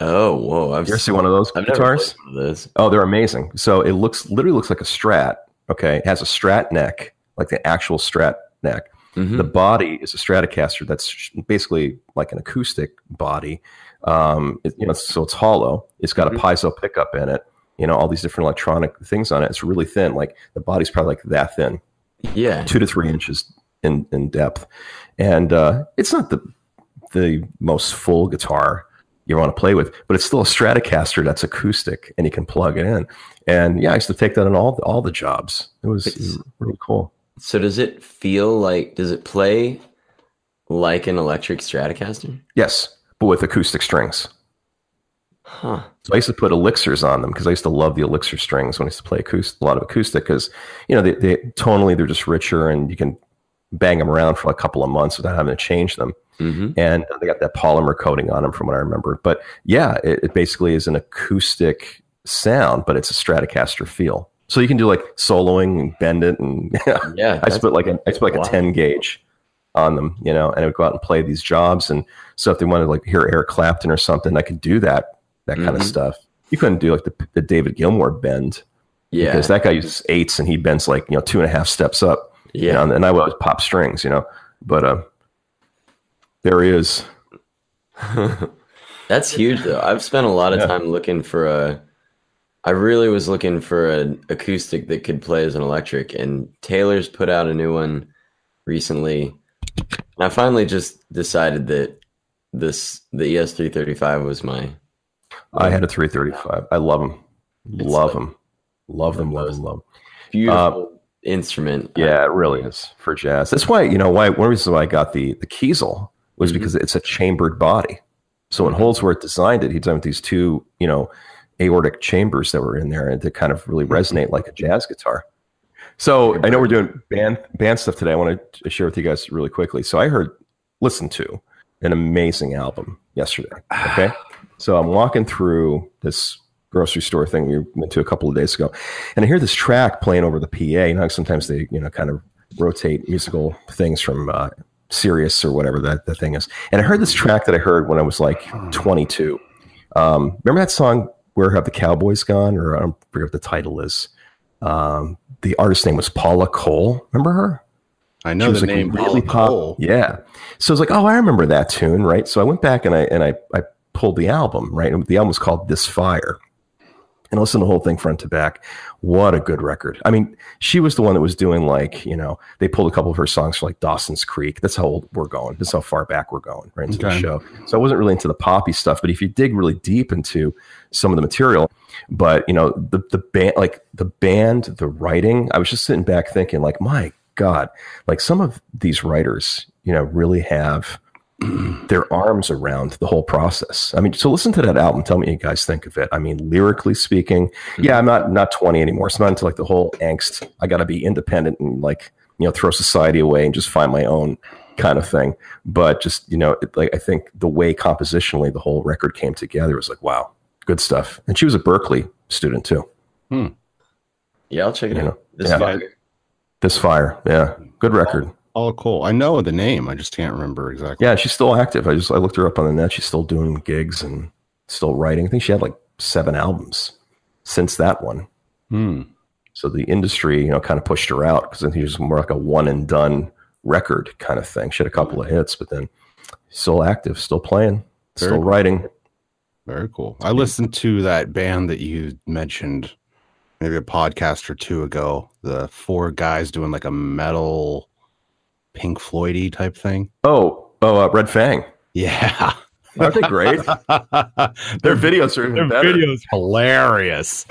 Oh, whoa! I've You ever see one of those I've guitars? played one of those. Oh, they're amazing. So it looks literally looks like a Strat. Okay, it has a Strat neck, like the actual Strat neck. Mhm. The body is a Stratocaster that's basically like an acoustic body. Um, it- you know, so it's hollow. It's got Mhm. a piezo pickup in it. You know, all these different electronic things on it. It's really thin. Like the body's probably like that thin, yeah, two to three inches in in depth, and uh, it's not the the most full guitar you want to play with, but it's still a Stratocaster that's acoustic and you can plug it in. And yeah, I used to take that on all all the jobs. It was, it was really cool. So does it feel like? Does it play like an electric Stratocaster? Yes, but with acoustic strings. Huh. So I used to put elixirs on them because I used to love the elixir strings when I used to play acoustic, a lot of acoustic because you know they, they tonally they're just richer and you can bang them around for a couple of months without having to change them. Hmm and they got that polymer coating on them from what I remember. But yeah, it, it basically is an acoustic sound, but it's a Stratocaster feel. So you can do like soloing and bend it, and Yeah, I put like a I put like Wow. a ten gauge on them, you know, and I would go out and play these jobs. And so if they wanted to like hear Eric Clapton or something, I could do that that kind of stuff. You couldn't do like the, the David Gilmour bend yeah, because that guy uses eights and he bends like you know two and a half steps up. you yeah. know, and, and I would always pop strings, you know, but uh, there he is. That's huge though. I've spent a lot of Yeah. time looking for a I really was looking for an acoustic that could play as an electric and Taylor's put out a new one recently. And I finally just decided that this the E ES335 was my I had a 335. I love them. Love them. Love them. Love them. Love 'em. Uh, beautiful instrument. Yeah, it really is for jazz. That's why, you know, why one reason why I got the the Kiesel was Mhm. because it's a chambered body. So when Holdsworth designed it, he designed these two, you know, aortic chambers that were in there and to kind of really resonate like a jazz guitar. So I know we're doing band band stuff today. I want to share with you guys really quickly. So I heard listen to an amazing album yesterday. Okay. So I'm walking through this grocery store thing we went to a couple of days ago, and I hear this track playing over the PA. You know, sometimes they, you know, kind of rotate musical things from uh, Sirius or whatever that the thing is. And I heard this track that I heard when I was like 22. Um, remember that song "Where Have the Cowboys Gone"? Or I don't forget what the title is. Um, the artist name was Paula Cole. Remember her? I know She was the like name really Paula pop. Cole. Yeah. So I was like, oh, I remember that tune, right? So I went back and I and I, I pulled the album, right? And the album was called This Fire. And I listened to the whole thing front to back. What a good record. I mean, she was the one that was doing like, you know, they pulled a couple of her songs for like Dawson's Creek. That's how old we're going. That's how far back we're going, right? Into the show. So I wasn't really into the poppy stuff, but if you dig really deep into some of the material, but you know, the the band like the band, the writing, I was just sitting back thinking, like, my God, like some of these writers, you know, really have their arms around the whole process. I mean, so listen to that album. Tell me what you guys think of it. I mean, lyrically speaking, mm-hmm. yeah, I'm not not 20 anymore. It's not into like the whole angst. I got to be independent and like you know throw society away and just find my own kind of thing. But just you know, it, like I think the way compositionally the whole record came together was like, wow, good stuff. And she was a Berklee student too. Hmm. Yeah, I'll check it You know, out. This yeah. fire. This fire, yeah, good record. Paula Cole. I know the name. I just can't remember exactly. Yeah, she's still active. I just I looked her up on the net. She's still doing gigs and still writing. I think she had like seven albums since that one. Hmm. So the industry, you know, kind of pushed her out because I think she was more like a one and done record kind of thing. She had a couple of hits, but then still active, still playing, Very still cool. writing. Very cool. I listened to that band that you mentioned maybe a podcast or two ago. The four guys doing like a metal Pink Floydy type thing. Oh, oh, uh, Red Fang. Yeah. Aren't they great? Their videos are even Their better. video's hilarious.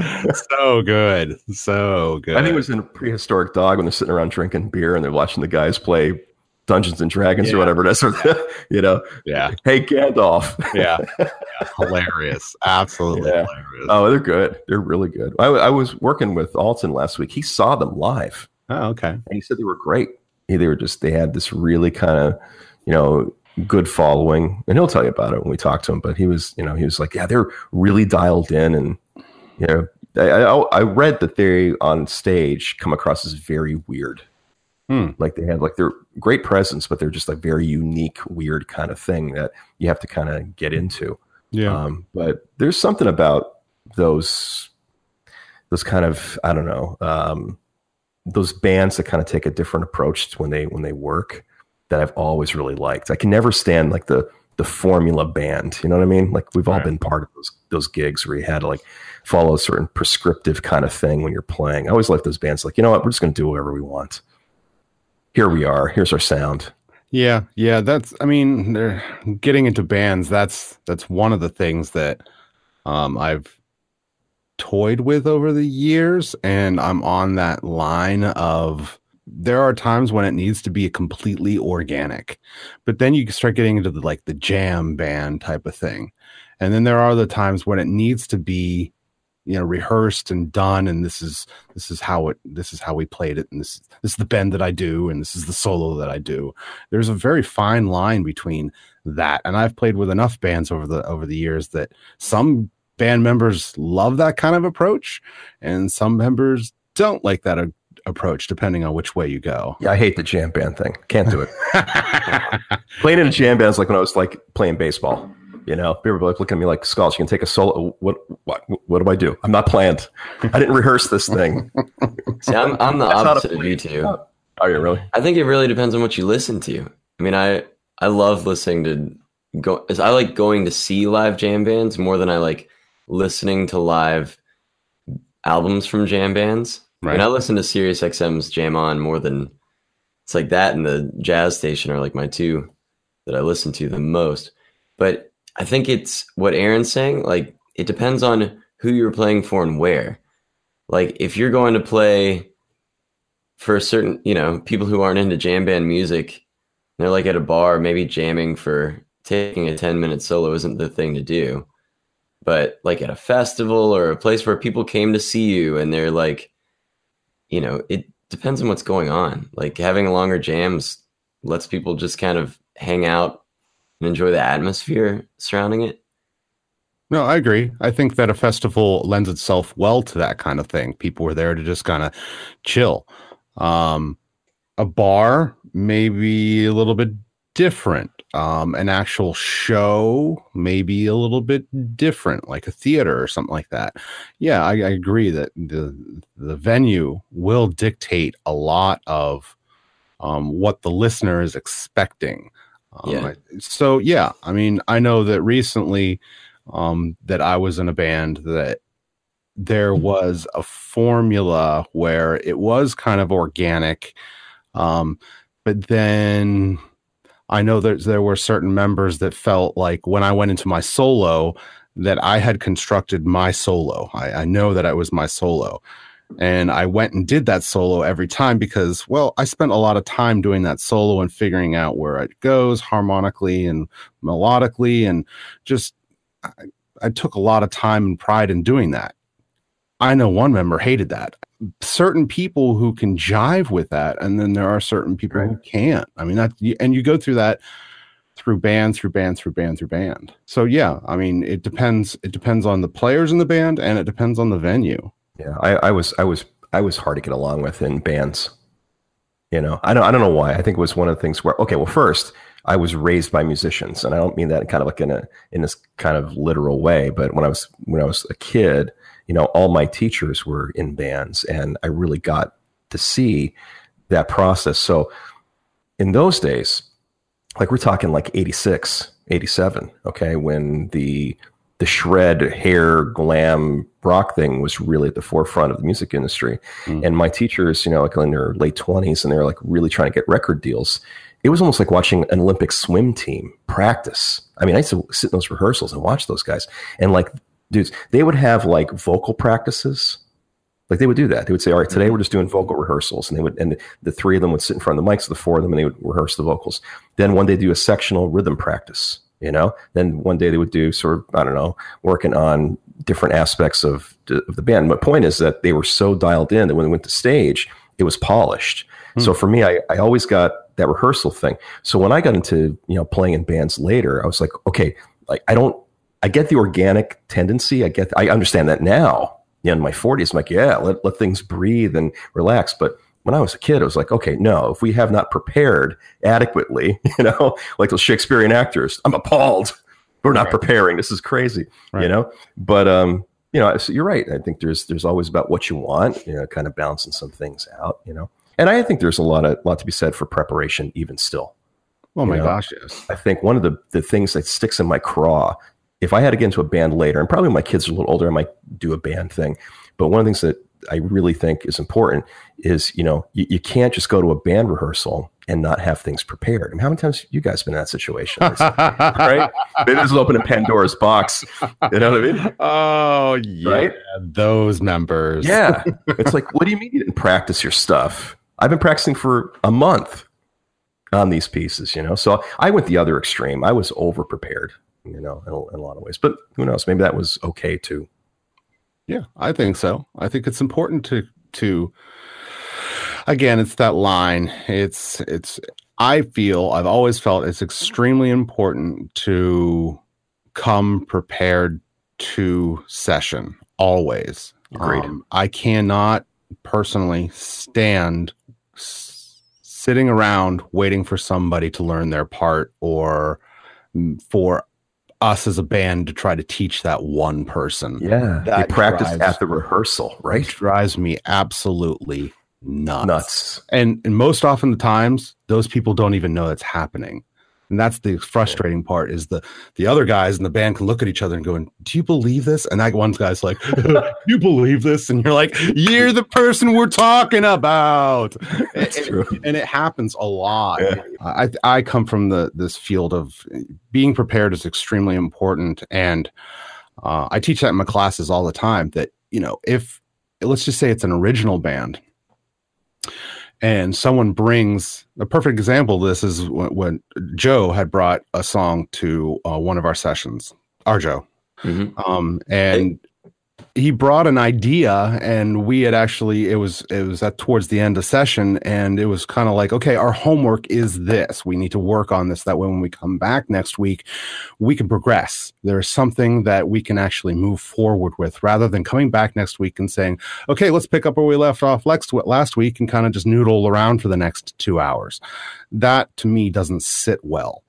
so good. So good. I think it was in Prehistoric Dog when they're sitting around drinking beer and they're watching the guys play Dungeons and Dragons Yeah. or whatever it is. you know, yeah. hey Gandalf. Yeah. yeah. Hilarious. Absolutely Yeah. hilarious. Oh, they're good. They're really good. I, I was working with Alton last week. He saw them live, Oh, okay. and he said they were great. He- They were just they had this really kind of you know good following, and he'll tell you about it when we talk to him. But he was you know he was like, yeah, they're really dialed in, and you know I, I, I read that they on stage come across as very weird. Hmm. Like they have like they're great presence, but they're just like very unique, weird kind of thing that you have to kind of get into. Yeah. Um, but there's something about those those kind of I don't know um, those bands that kind of take a different approach when they when they work that I've always really liked. I can never stand like the the formula band. You know what I mean? Like we've all Right. been part of those those gigs where you had to like follow a certain prescriptive kind of thing when you're playing. I always like those bands. Like you know what? We're just going to do whatever we want. Here we are. Here's our sound. Yeah, yeah, that's I mean, they're getting into bands, that's that's one of the things that um I've toyed with over the years and I'm on that line of there are times when it needs to be completely organic. But then you start getting into the like the jam band type of thing. And then there are the times when it needs to be you know rehearsed and done and this is this is how it this is how we played it and this this is the bend that I do and this is the solo that I do there's a very fine line between that and i've played with enough bands over the over the years that some band members love that kind of approach and some members don't like that a- approach depending on which way you go Yeah, I hate the jam band thing. Can't do it. playing in a jam band is like when I was like playing baseball. You know, people were like looking at me like, "Skulls, you can take a solo. What, what, what do I do? I'm not planned. I didn't rehearse this thing. See, I'm, I'm the That's opposite of you two. Are you really? I think it really depends on what you listen to. I mean, I I love listening to go. is I like going to see live jam bands more than I like listening to live albums from jam bands. Right. I listen to Sirius XM's Jam On more than it's like that and the jazz station are like my two that I listen to the most. But I think it's what Aaron's saying. Like, it depends on who you're playing for and where. Like, if you're going to play for a certain, you know, people who aren't into jam band music, they're like at a bar, maybe jamming for taking a 10 minute solo isn't the thing to do. But like at a festival or a place where people came to see you and they're like, you know, it depends on what's going on. Like having longer jams lets people just kind of hang out and enjoy the atmosphere surrounding it. no i agree i think that a festival lends itself well to that kind of thing people were there to just kind of chill um a bar maybe a little bit different um an actual show maybe a little bit different like a theater or something like that yeah i, I agree that the the venue will dictate a lot of um what the listener is expecting um, Yeah. So yeah i mean i know that recently um that i was in a band that there was a formula where it was kind of organic um but then I know that there were certain members that felt like when I went into my solo that I had constructed my solo. I, I know that it was my solo. And I went and did that solo every time because, well, I spent a lot of time doing that solo and figuring out where it goes harmonically and melodically. And just, I, I took a lot of time and pride in doing that. I know one member hated that. Certain people who can jive with that, and then there are certain people who can't. I mean, that and you go through that through band, through band, through band, through band. So yeah, I mean, it depends. It depends on the players in the band, and it depends on the venue. Yeah, I, I was, I was, I was hard to get along with in bands. You know, I don't, I don't know why. I think it was one of the things where, okay, well, first, I was raised by musicians, and I don't mean that kind of like in a in this kind of literal way. But when I was when I was a kid, you know, all my teachers were in bands, and I really got to see that process. So in those days, like we're talking like 86, 87, okay, when the the shred hair glam rock thing was really at the forefront of the music industry. Mm. And my teachers, you know, like in their late 20s and they were like really trying to get record deals. It was almost like watching an Olympic swim team practice. I mean, I used to sit in those rehearsals and watch those guys. And like, dudes, they would have like vocal practices. Like they would do that. They would say, "All right, today we're just doing vocal rehearsals," and they would, and the, three of them would sit in front of the mics, the four of them, and they would rehearse the vocals. Then one day do a sectional rhythm practice, you know. Then one day they would do sort of, I don't know, working on different aspects of, of the band. My point is that they were so dialed in that when they went to stage, it was polished. Hmm. So for me, I, I always got that rehearsal thing. So when I got into you know playing in bands later, I was like, okay, like I don't, I get the organic tendency. I get, I understand that now. You know, in my 40s, I'm like, yeah, let, let things breathe and relax. But when I was a kid, I was like, okay, no, if we have not prepared adequately, you know, like those Shakespearean actors, I'm appalled we're not Right. preparing. This is crazy, you know. But um, you know, so you're right. I think there's there's always about what you want, you know, kind of balancing some things out, you know. And I think there's a lot of lot to be said for preparation, even still. Oh my know? gosh, yes. I think one of the, the things that sticks in my craw, if I had to get into a band later, and probably when my kids are a little older, I might do a band thing. But one of the things that I really think is important is, you know, you, you can't just go to a band rehearsal and not have things prepared. I mean, how many times have you guys been in that situation? right? Maybe this is opening Pandora's box. You know what I mean? Oh yeah, Right? those members. Yeah. It's like, what do you mean you didn't practice your stuff? I've been practicing for a month on these pieces, you know? So I went the other extreme. I was over prepared, you know, in a, in a lot of ways. But who knows? Maybe that was okay too. Yeah, I think so. I think it's important to to again, it's that line. It's it's I feel I've always felt it's extremely important to come prepared to session always. Agreed. Um, I cannot personally stand s- sitting around waiting for somebody to learn their part or mm, for us as a band to try to teach that one person. Yeah. That they practiced drives- at the rehearsal, right? drives me absolutely nuts. Nuts. And and most often the times those people don't even know it's happening. And that's the frustrating part is the the other guys in the band can look at each other and going, "Do you believe this?" And that one guy's like, "You believe this?" And you're like, "You're the person we're talking about." That's and, true. and it happens a lot. Yeah. I I come from the this field of being prepared is extremely important, and uh, I teach that in my classes all the time. That you know, if let's just say it's an original band, and someone brings a perfect example. Of this is when, when Joe had brought a song to uh, one of our sessions. Our Joe, Mhm. um, and he brought an idea and we had actually it was it was at towards the end of session and it was kind of like okay our homework is this. We need to work on this that way when we come back next week we can progress. There's something that we can actually move forward with rather than coming back next week and saying okay let's pick up where we left off last, last week and kind of just noodle around for the next two hours. That to me doesn't sit well.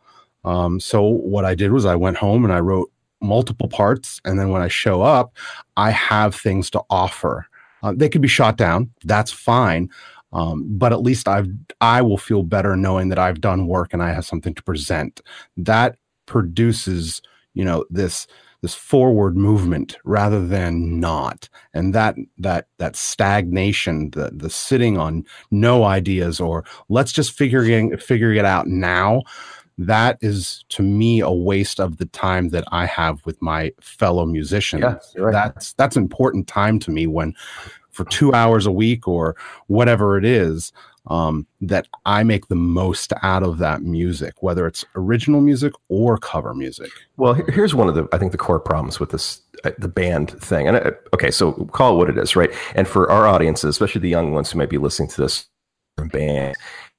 Um, so what i did was i went home and i wrote multiple parts and then when i show up i have things to offer. Uh, they could be shot down that's fine um, but at least i've i will feel better knowing that i've done work and i have something to present. That produces you know this this forward movement rather than not. And that that that stagnation the the sitting on no ideas or let's just figuring figure it out now that is to me a waste of the time that I have with my fellow musicians. Yeah, right. That's that's important time to me when for two hours a week or whatever it is, um, that I make the most out of that music, whether it's original music or cover music. Well, here's one of the I think the core problems with this uh, the band thing. And uh, okay, so call it what it is, right? And for our audiences, especially the young ones who might be listening to this from band,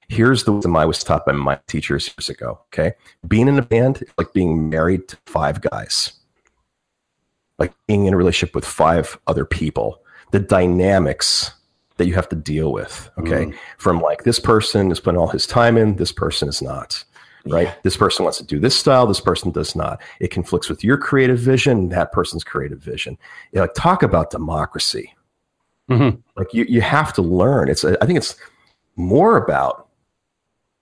here's the wisdom I was taught by my teachers years ago. Okay, being in a band is like being married to five guys, like being in a relationship with five other people. The dynamics that you have to deal with. Okay, from like this person is putting all his time in, this person is not right? This person wants to do this style, this person does not. It conflicts with your creative vision, that person's creative vision. You know, like talk about democracy. Mhm. Like you, you have to learn. It's I think it's more about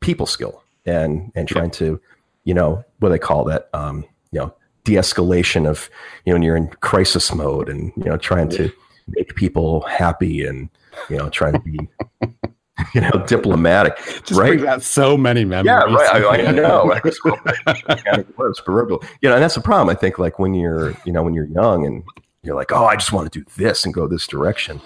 people skill and and trying to, you know, what do they call that? Um, you know, de-escalation of, you know, when you're in crisis mode and you know, trying to make people happy and you know, trying to be you know, diplomatic. Just right? brings out so many memories. Yeah, right. I, I know. I just- proverbial. You know, and that's the problem. I think, like when you're, you know, when you're young and you're like, oh, I just want to do this and go this direction.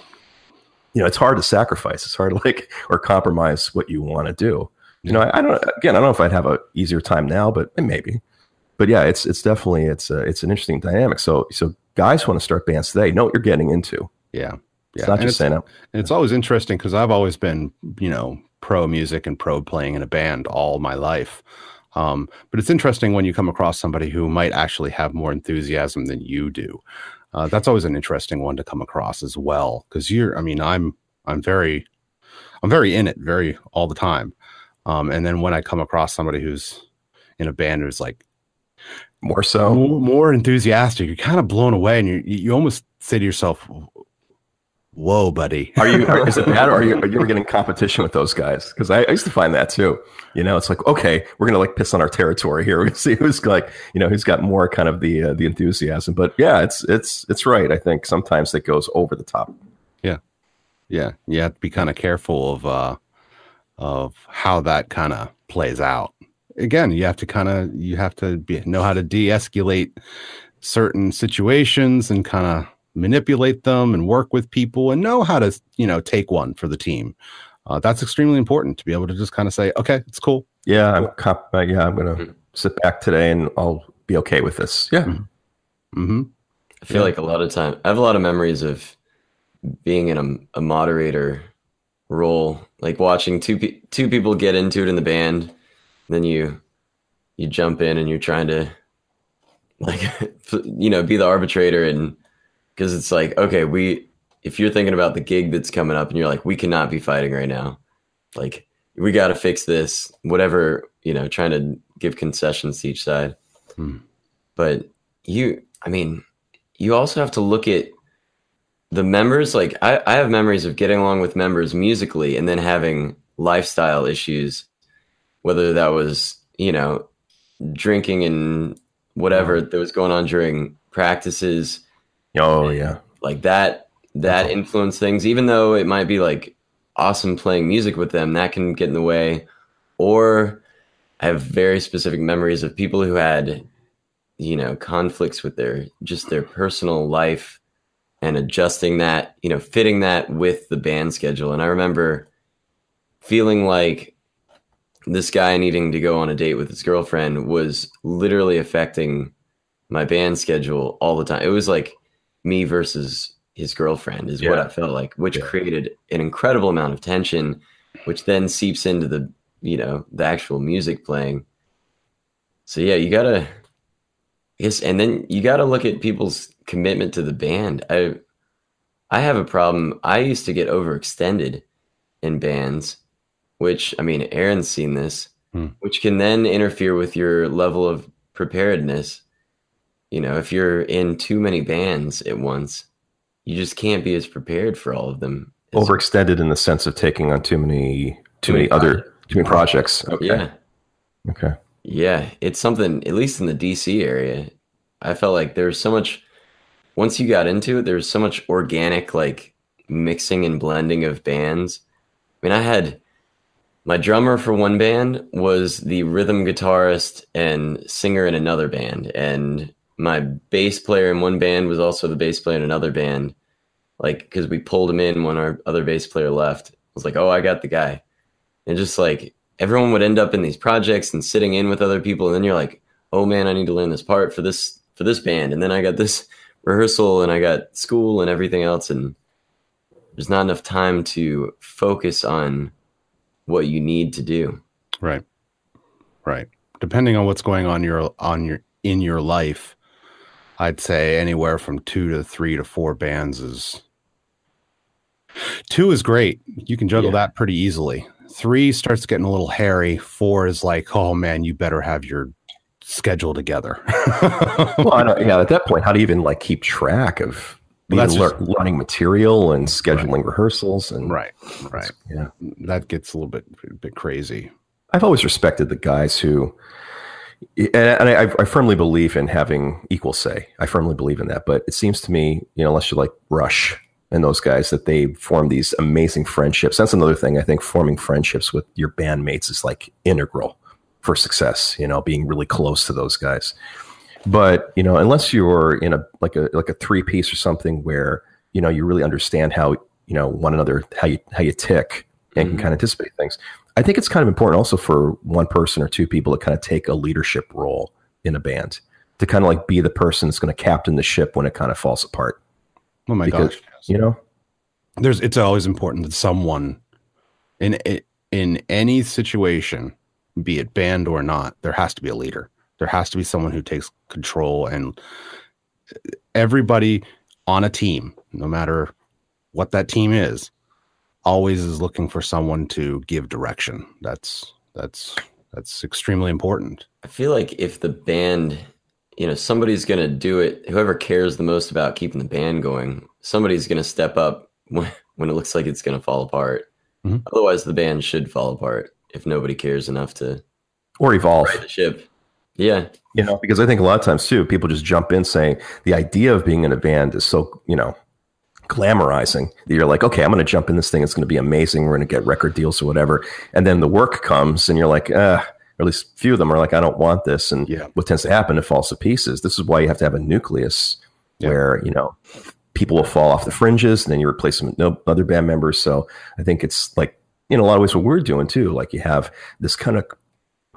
You know, it's hard to sacrifice. It's hard to like or compromise what you want to do. You know, I, I don't. Again, I don't know if I'd have a easier time now, but maybe. But yeah, it's it's definitely it's a, it's an interesting dynamic. So so guys want to start bands today. Know what you're getting into. Yeah. It's Yeah. not And just saying, oh, And it's always interesting because I've always been, you know, pro music and pro playing in a band all my life. Um, but it's interesting when you come across somebody who might actually have more enthusiasm than you do. Uh, that's always an interesting one to come across as well. Because you're, I mean, I'm, I'm very, I'm very in it, very all the time. Um, and then when I come across somebody who's in a band who's like, more so. more, more enthusiastic. You're kind of blown away, and you you almost say to yourself, "Whoa, buddy." Are you? Are, is it bad, or are you, are you getting competition with those guys? Because I, I used to find that too. You know, it's like, okay, we're gonna like piss on our territory here. We're gonna see who's like, you know, who's got more kind of the uh, the enthusiasm. But yeah, it's it's it's right. I think sometimes it goes over the top. Yeah, yeah, you have to be kind of careful of uh of how that kind of plays out. Again, you have to kind of you have to be, know how to de-escalate certain situations and kind of manipulate them and work with people and know how to you know take one for the team. Uh, that's extremely important to be able to just kind of say, okay, it's cool. Yeah, I'm comp- uh, yeah, I'm gonna Mhm. sit back today and I'll be okay with this. Yeah. hmm I feel like a lot of time I have a lot of memories of being in a, a moderator role, like watching two pe- two people get into it in the band, then you you jump in and you're trying to like you know be the arbitrator and because it's like okay we if you're thinking about the gig that's coming up and you're like we cannot be fighting right now like we got to fix this whatever you know trying to give concessions to each side Hmm. but you i mean you also have to look at the members like I, I have memories of getting along with members musically and then having lifestyle issues whether that was you know drinking and whatever that was going on during practices. Oh yeah. like that that influence things. Even though it might be like awesome playing music with them that can get in the way. Or i have very specific memories of people who had you know conflicts with their just their personal life and adjusting that you know fitting that with the band schedule and i remember feeling like this guy needing to go on a date with his girlfriend was literally affecting my band schedule all the time it was like me versus his girlfriend is what I felt like, which Yeah. created an incredible amount of tension, which then seeps into the you know the actual music playing. So yeah, you gotta, Guess, and then you gotta look at people's commitment to the band. I, I have a problem. I used to get overextended in bands, which I mean, Aaron's seen this, Hmm. which can then interfere with your level of preparedness you know, if you're in too many bands at once, you just can't be as prepared for all of them. Overextended in the sense of taking on too many too Too many many other too many projects. Okay. Yeah. Okay. Yeah. It's something, at least in the DC area, I felt like there was so much, once you got into it, there was so much organic, like mixing and blending of bands. I mean, I had my drummer for one band was the rhythm guitarist and singer in another band. And my bass player in one band was also the bass player in another band. Like, because we pulled him in when our other bass player left. I was like, oh, I got the guy. And just like everyone would end up in these projects and sitting in with other people. And then you're like, oh man, I need to learn this part for this for this band. And then I got this rehearsal and I got school and everything else. And there's not enough time to focus on what you need to do. Right. Right. Depending on what's going on your on your in your life, I'd say anywhere from two to three to four bands is two is great. You can juggle Yeah. that pretty easily. Three starts getting a little hairy. Four is like, oh man, you better have your schedule together. Well, yeah. At that point, how do you even like keep track of Well, that's lear- learning material and scheduling rehearsals and right. Right. Yeah. That gets a little bit a bit crazy. I've always respected the guys who, and and I, I firmly believe in having equal say. I firmly believe in that. But it seems to me, you know, unless you like Rush and those guys, that they form these amazing friendships. That's another thing. I think forming friendships with your bandmates is like integral for success. You know, being really close to those guys. But you know, unless you're in a like a like a three piece or something where you know you really understand how you know one another, how you how you tick, and can Mhm. kind of anticipate things. I think it's kind of important also for one person or two people to kind of take a leadership role in a band to kind of like be the person that's going to captain the ship when it kind of falls apart. Oh my Because, gosh. yes. You know, there's it's always important that someone in in any situation be it band or not there has to be a leader there has to be someone who takes control and uh, everybody on a team no matter what that team is always is looking for someone to give direction that's that's that's extremely important I feel like if the band you know, somebody's going to do it. Whoever cares the most about keeping the band going, somebody's going to step up when, when it looks like it's going to fall apart. Mhm. Otherwise, the band should fall apart if nobody cares enough to or evolve. the ship. Yeah, You know, because I think a lot of times too, people just jump in saying the idea of being in a band is so, you know, glamorizing that you're like, okay, I'm going to jump in this thing. It's going to be amazing. We're going to get record deals or whatever. And then the work comes and you're like, uh, or at least a few of them are like, I don't want this. And Yeah. what tends to happen, it falls to pieces. This is why you have to have a nucleus Yeah. where, you know, people will fall off the fringes and then you replace them with no other band members. So I think it's like, in a lot of ways, what we're doing too. Like you have this kind of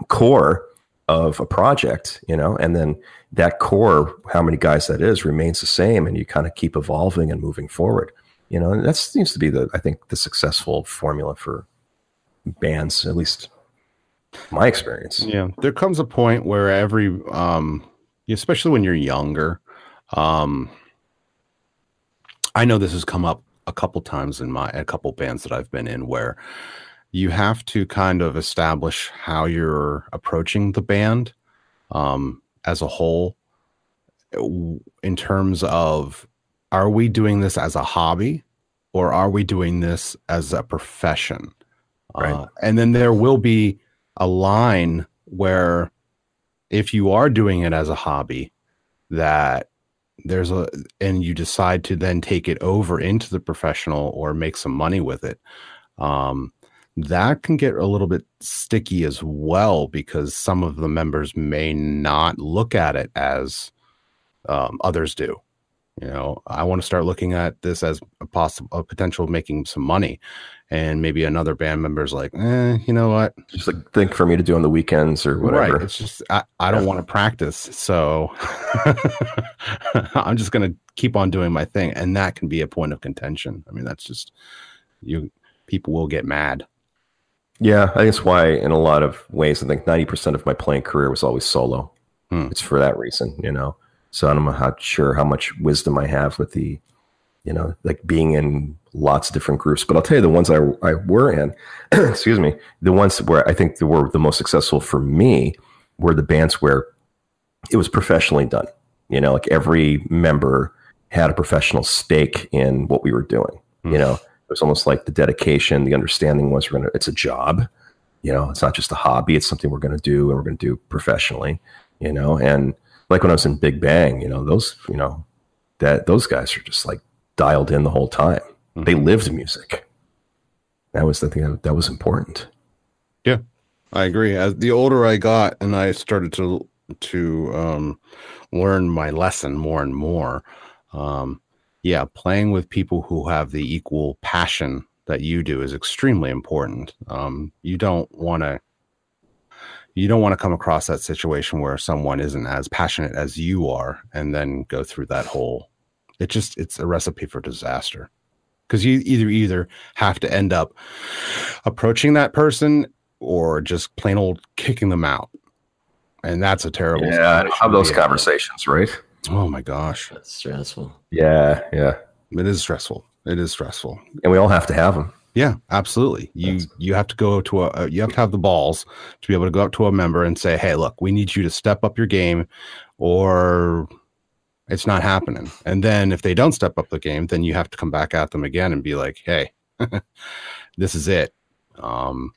core of a project, you know, and then that core, how many guys that is, remains the same, and you kind of keep evolving and moving forward, you know, and that seems to be the, I think, the successful formula for bands, at least my experience. Yeah, there comes a point where every, um, especially when you're younger, um, I know this has come up a couple times in my a couple bands that I've been in where you have to kind of establish how you're approaching the band um, as a whole in terms of are we doing this as a hobby or are we doing this as a profession Right. uh, and then there will be a line where if you are doing it as a hobby that there's a and you decide to then take it over into the professional or make some money with it um that can get a little bit sticky as well because some of the members may not look at it as um, others do you know i want to start looking at this as a possible a potential making some money and maybe another band member is like eh, you know what Just like think for me to do on the weekends or whatever. Right. It's just I, I don't Yeah. want to practice, so I'm just gonna keep on doing my thing, and that can be a point of contention. I mean, that's just you. People will get mad. Yeah, I think it's why, in a lot of ways, I think 90% of my playing career was always solo. Hmm. It's for that reason, you know. So I'm not sure how much wisdom I have with the, you know, like being in lots of different groups. But I'll tell you, the ones I, I were in, excuse me, the ones where I think were the most successful for me were the bands where it was professionally done. You know, like every member had a professional stake in what we were doing. Hmm. You know, it was almost like the dedication, the understanding was we're gonna it's a job. You know, it's not just a hobby, it's something we're gonna do and we're gonna do professionally, you know. And like when I was in Big Bang, you know, those, you know, that those guys are just like dialed in the whole time. They lived music. That was the thing that, that was important. Yeah, I agree. As the older I got, and I started to to um, learn my lesson more and more. Um, yeah, playing with people who have the equal passion that you do is extremely important. Um, you don't want to you don't want to come across that situation where someone isn't as passionate as you are, and then go through that whole. It just it's a recipe for disaster because you either either have to end up approaching that person or just plain old kicking them out. And that's a terrible Yeah, situation have those be conversations, right? Oh my gosh. that's stressful. Yeah, yeah. It is stressful. It is stressful. And we all have to have them. Yeah, absolutely. You That's- you have to go to a uh, you have to have the balls to be able to go up to a member and say, "Hey, look, we need you to step up your game or it's not happening." And then if they don't step up the game, then you have to come back at them again and be like, "Hey, this is it." Um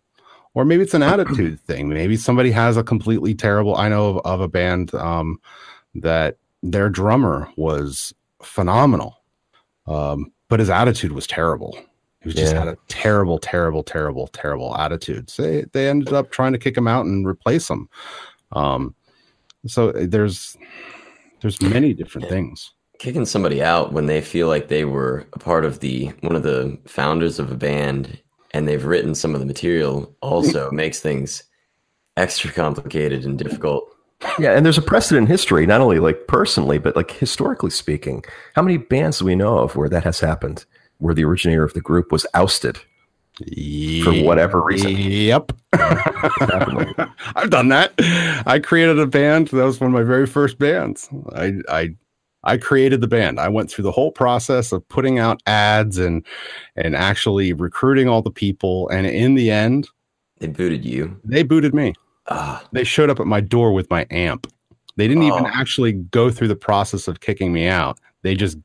or maybe it's an attitude thing. Maybe somebody has a completely terrible I know of, of a band um that their drummer was phenomenal. Um but his attitude was terrible. He was just Yeah. had a terrible, terrible, terrible, terrible attitude. So they, they ended up trying to kick him out and replace him. Um, so there's there's many different things. Kicking somebody out when they feel like they were a part of the one of the founders of a band and they've written some of the material also makes things extra complicated and difficult. Yeah, and there's a precedent in history, not only like personally, but like historically speaking. How many bands do we know of where that has happened? Where the originator of the group was ousted for whatever reason. Yep. I've done that. I created a band. That was one of my very first bands. I I I created the band. I went through the whole process of putting out ads and and actually recruiting all the people. And in the end, They booted you. they booted me. Ah, They showed up at my door with my amp. They didn't even Oh. actually go through the process of kicking me out. They just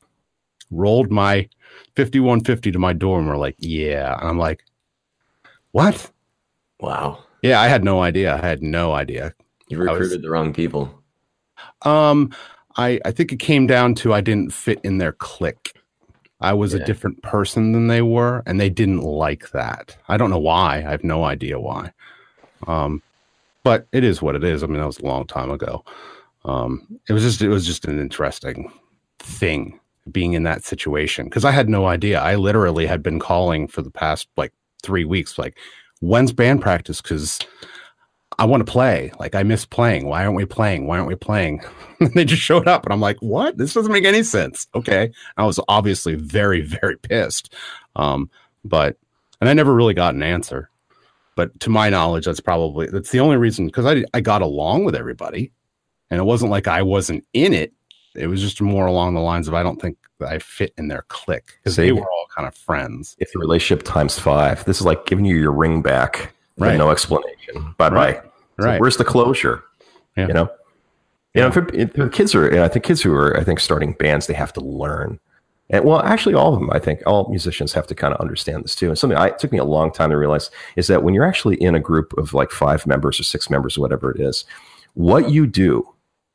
rolled my 5150 to my and were like, "Yeah." And I'm like, "What?" Wow. Yeah, I had no idea. I had no idea. You I was- recruited the wrong people. Um, I I think it came down to I didn't fit in their clique. I was a different person than they were, and they didn't like that. I don't know why. I have no idea why. Um, but it is what it is. I mean, that was a long time ago. Um, it was just it was just an interesting thing being in that situation because I had no idea. I literally had been calling for the past like three weeks, like, when's band practice? Because I want to play. Like I miss playing. Why aren't we playing? Why aren't we playing? They just showed up and I'm like, what? This doesn't make any sense. Okay. I was obviously very, very pissed. Um, but and I never really got an answer. But to my knowledge, that's probably that's the only reason because I I got along with everybody. And it wasn't like I wasn't in it. It was just more along the lines of I don't think I fit in their clique because they were all kind of friends. If the relationship times five, this is like giving you your ring back. with Right. No explanation. Bye bye. Right. Right. where's the closure? Yeah. You know. You know, for, if kids are, and I think kids who are, I think, starting bands, they have to learn. And well, actually, all of them, I think, all musicians have to kind of understand this too. And something I, it took me a long time to realize is that when you're actually in a group of like five members or six members, or whatever it is, what you do,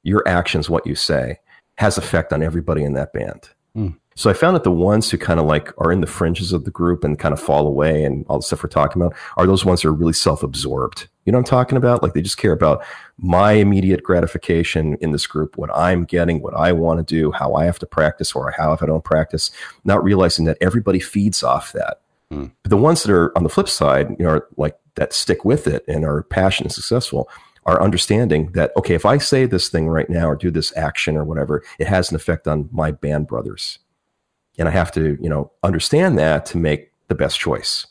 your actions, what you say, has effect on everybody in that band. Hmm. So I found that the ones who kind of like are in the fringes of the group and kind of fall away and all the stuff we're talking about are those ones that are really self-absorbed. You know what I'm talking about? Like they just care about my immediate gratification in this group, what I'm getting, what I want to do, how I have to practice or how if I don't practice, not realizing that everybody feeds off that. Hmm. But the ones that are on the flip side, you know, are like that stick with it and are passionate and successful are understanding that okay, if I say this thing right now or do this action or whatever, it has an effect on my band brothers. And I have to, you know, understand that to make the best choice,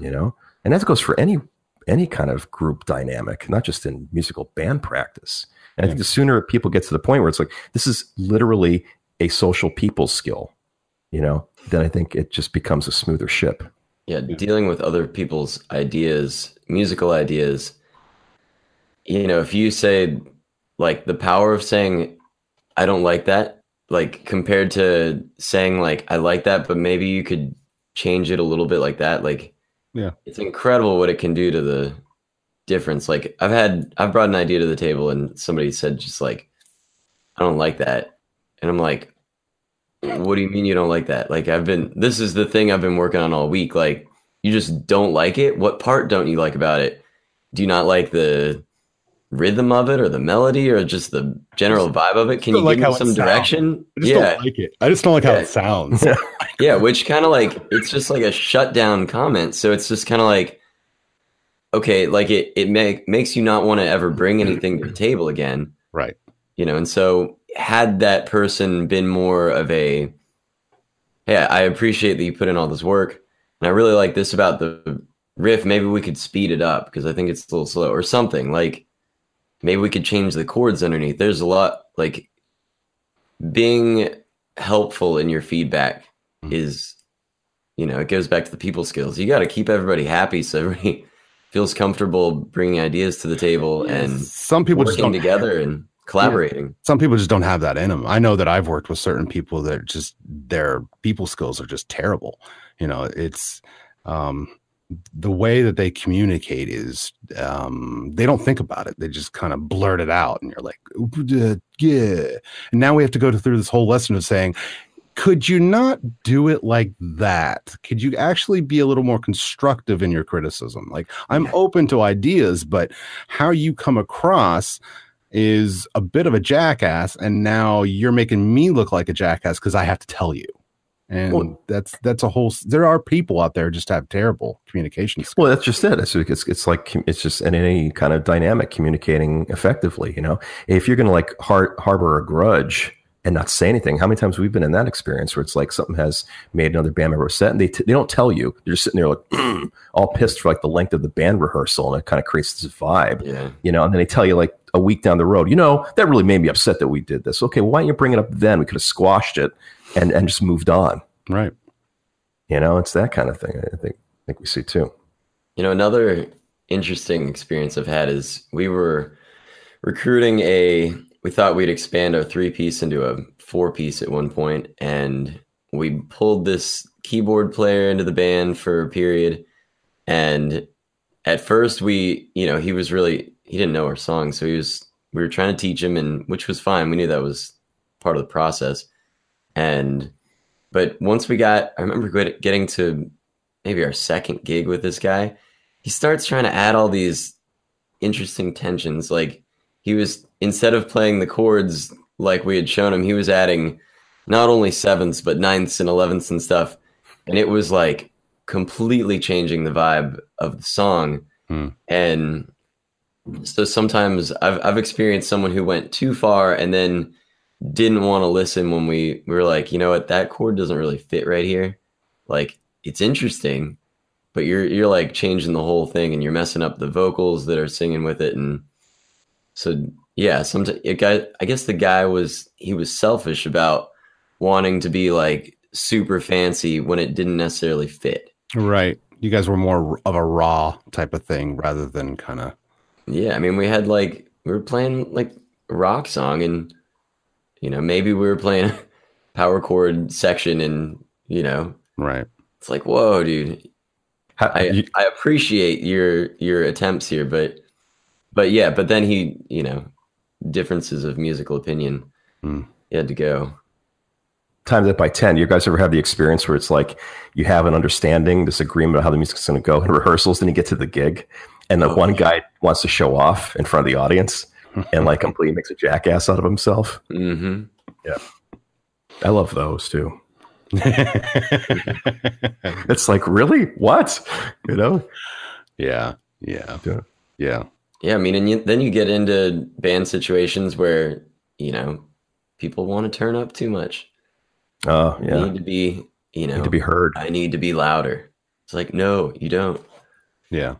you know? And that goes for any any kind of group dynamic, not just in musical band practice. And I think the sooner people get to the point where it's like this is literally a social people skill, you know, then I think it just becomes a smoother ship. Yeah, dealing with other people's ideas, musical ideas. You know, if you say like the power of saying I don't like that, like compared to saying like I like that, but maybe you could change it a little bit like that, like Yeah. It's incredible what it can do to the difference. Like I've had I've brought an idea to the table and somebody said just like I don't like that. And I'm like what do you mean you don't like that? Like I've been this is the thing I've been working on all week. Like you just don't like it? What part don't you like about it? Do you not like the rhythm of it or the melody or just the general vibe of it? Can you like give me some direction? I just Yeah. don't like it. I just don't like how it sounds. Yeah, which kind of like it's just like a shutdown comment. So it's just kind of like okay, like it it make, makes you not want to ever bring anything to the table again, right. you know. And so had that person been more of a hey, I appreciate that you put in all this work, and I really like this about the riff. Maybe we could speed it up because I think it's a little slow or something. Like maybe we could change the chords underneath. There's a lot like being helpful in your feedback Mhm. is you know it goes back to the people skills you got to keep everybody happy so everybody feels comfortable bringing ideas to the table and some people just don't together and collaborating some people just don't have that in them. I know that I've worked with certain people that just their people skills are just terrible. You know, it's um, the way that they communicate is um, they don't think about it. They just kind of blurt it out, and you're like, uh, yeah. And now we have to go through this whole lesson of saying, could you not do it like that? Could you actually be a little more constructive in your criticism? Like, I'm open to ideas, but how you come across is a bit of a jackass and now you're making me look like a jackass because i have to tell you and Well- that's that's a whole there are people out there just have terrible communication skills Well, that's just it. It's, it's, it's like it's just in any kind of dynamic communicating effectively. You know, if you're going to like har- harbor a grudge and not say anything, how many times we've been in that experience where it's like something has made another band member upset and they t- they don't tell you. They're just sitting there like all pissed for like the length of the band rehearsal, and it kind of creates this vibe. yeah You know, and then they tell you like a week down the road, you know, that really made me upset that we did this. Okay, well, why don't you bring it up then? We could have squashed it and and just moved on. right You know, it's that kind of thing. I think I think we see too. You know, another interesting experience I've had is we were recruiting a we thought we'd expand our three piece into a four piece at one point, and we pulled this keyboard player into the band for a period. And at first, we, you know, he was really he didn't know our songs, so he was we were trying to teach him, and which was fine. We knew that was part of the process. And but once we got, I remember getting to maybe our second gig with this guy. He starts trying to add all these interesting tensions. Like he was instead of playing the chords like we had shown him, he was adding not only sevenths but ninths and elevenths and stuff. And it was like completely changing the vibe of the song. Hmm. And so sometimes I've I've experienced someone who went too far and then didn't want to listen when we, we were like, you know what, that chord doesn't really fit right here. Like it's interesting, but you're you're like changing the whole thing and you're messing up the vocals that are singing with it and so yeah, sometimes guy I guess the guy was he was selfish about wanting to be like super fancy when it didn't necessarily fit. Right. You guys were more of a raw type of thing rather than kind of Yeah, I mean we had like we were playing like rock song and you know, maybe we were playing power chord section and, you know, right. It's like, whoa, dude. How, I, you, I appreciate your your attempts here, but but yeah, but then he, you know, differences of musical opinion. Mm. He had to go. Times that by ten. You guys ever have the experience where it's like you have an understanding, this agreement about how the music's going to go in rehearsals, then you get to the gig, and the oh, one guy wants to show off in front of the audience, and like completely makes a jackass out of himself. Mm-hmm. Yeah, I love those too. it's like really what you know? Yeah, yeah, yeah, yeah. Yeah, I mean, and you, then you get into band situations where you know people want to turn up too much. Oh, yeah. You need to be, you know, need to be heard. I need to be louder. It's like, no, you don't. Yeah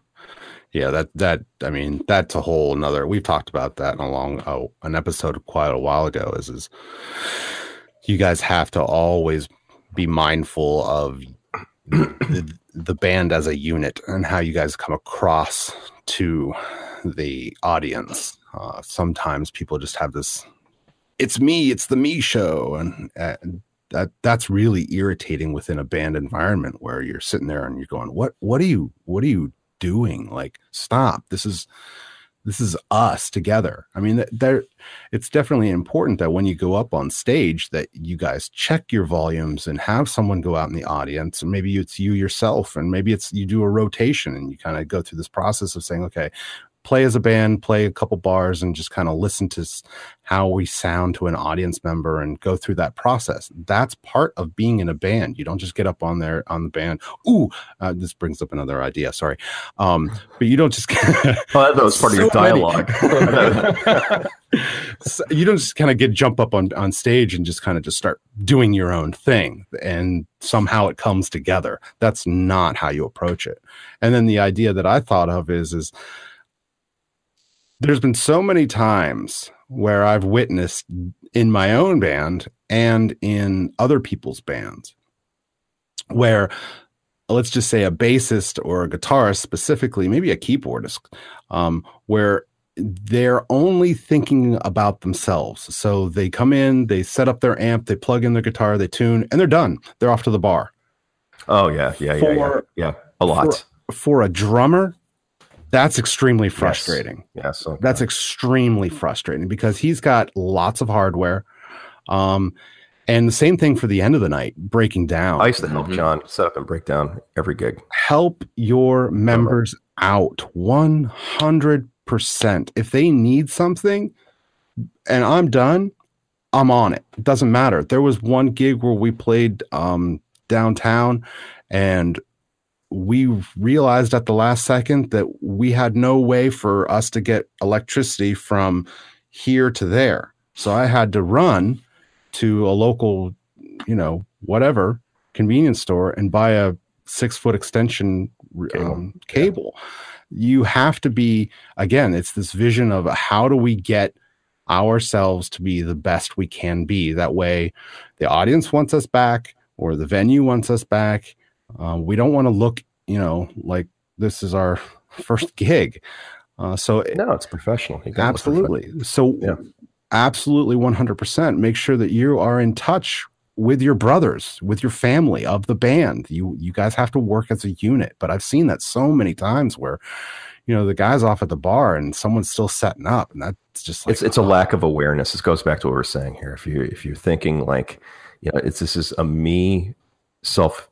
yeah that that i mean that's a whole another we've talked about that in a long oh, an episode quite a while ago is is you guys have to always be mindful of the, the band as a unit and how you guys come across to the audience. Uh, sometimes people just have this it's me it's the me show and, that that's really irritating within a band environment where you're sitting there and you're going what what are you what are you doing like stop this is this is us together. I mean there it's definitely important that when you go up on stage that you guys check your volumes and have someone go out in the audience and maybe it's you yourself and maybe it's you do a rotation and you kind of go through this process of saying okay play as a band, play a couple bars, and just kind of listen to how we sound to an audience member and go through that process. That's part of being in a band. You don't just get up on there on the band. Ooh, uh, this brings up another idea. Sorry, um, but you don't just. oh, that was part so of your dialogue. so you don't just kind of get jump up on on stage and just kind of just start doing your own thing and somehow it comes together. That's not how you approach it. And then the idea that I thought of is is there's been so many times where I've witnessed in my own band and in other people's bands where let's just say a bassist or a guitarist specifically maybe a keyboardist um, where they're only thinking about themselves. So they come in they set up their amp they plug in their guitar they tune and they're done. They're off to the bar. Oh yeah. Yeah for, yeah. Yeah yeah. A lot. for, for a drummer that's extremely frustrating. Yes. yes okay. That's extremely frustrating because he's got lots of hardware. Um, and the same thing for the end of the night, breaking down. I used to help mm-hmm. John set up and break down every gig. Help your members out 100%. If they need something and I'm done, I'm on it. It doesn't matter. There was one gig where we played um, downtown and we realized at the last second that we had no way for us to get electricity from here to there. So I had to run to a local, you know, whatever convenience store and buy a six foot extension cable. Um, cable. Yeah. You have to be, again, it's this vision of how do we get ourselves to be the best we can be. That way, the audience wants us back or the venue wants us back uh, we don't want to look, you know, like this is our first gig. Uh, so no, it's professional. Absolutely. So yeah. absolutely 100% make sure that you are in touch with your brothers, with your family of the band. You you guys have to work as a unit. But I've seen that so many times where you know the guy's off at the bar and someone's still setting up and that's just like it's it's a lack of awareness. This goes back to what we're saying here. If you if you're thinking like, you know, it's this is a me self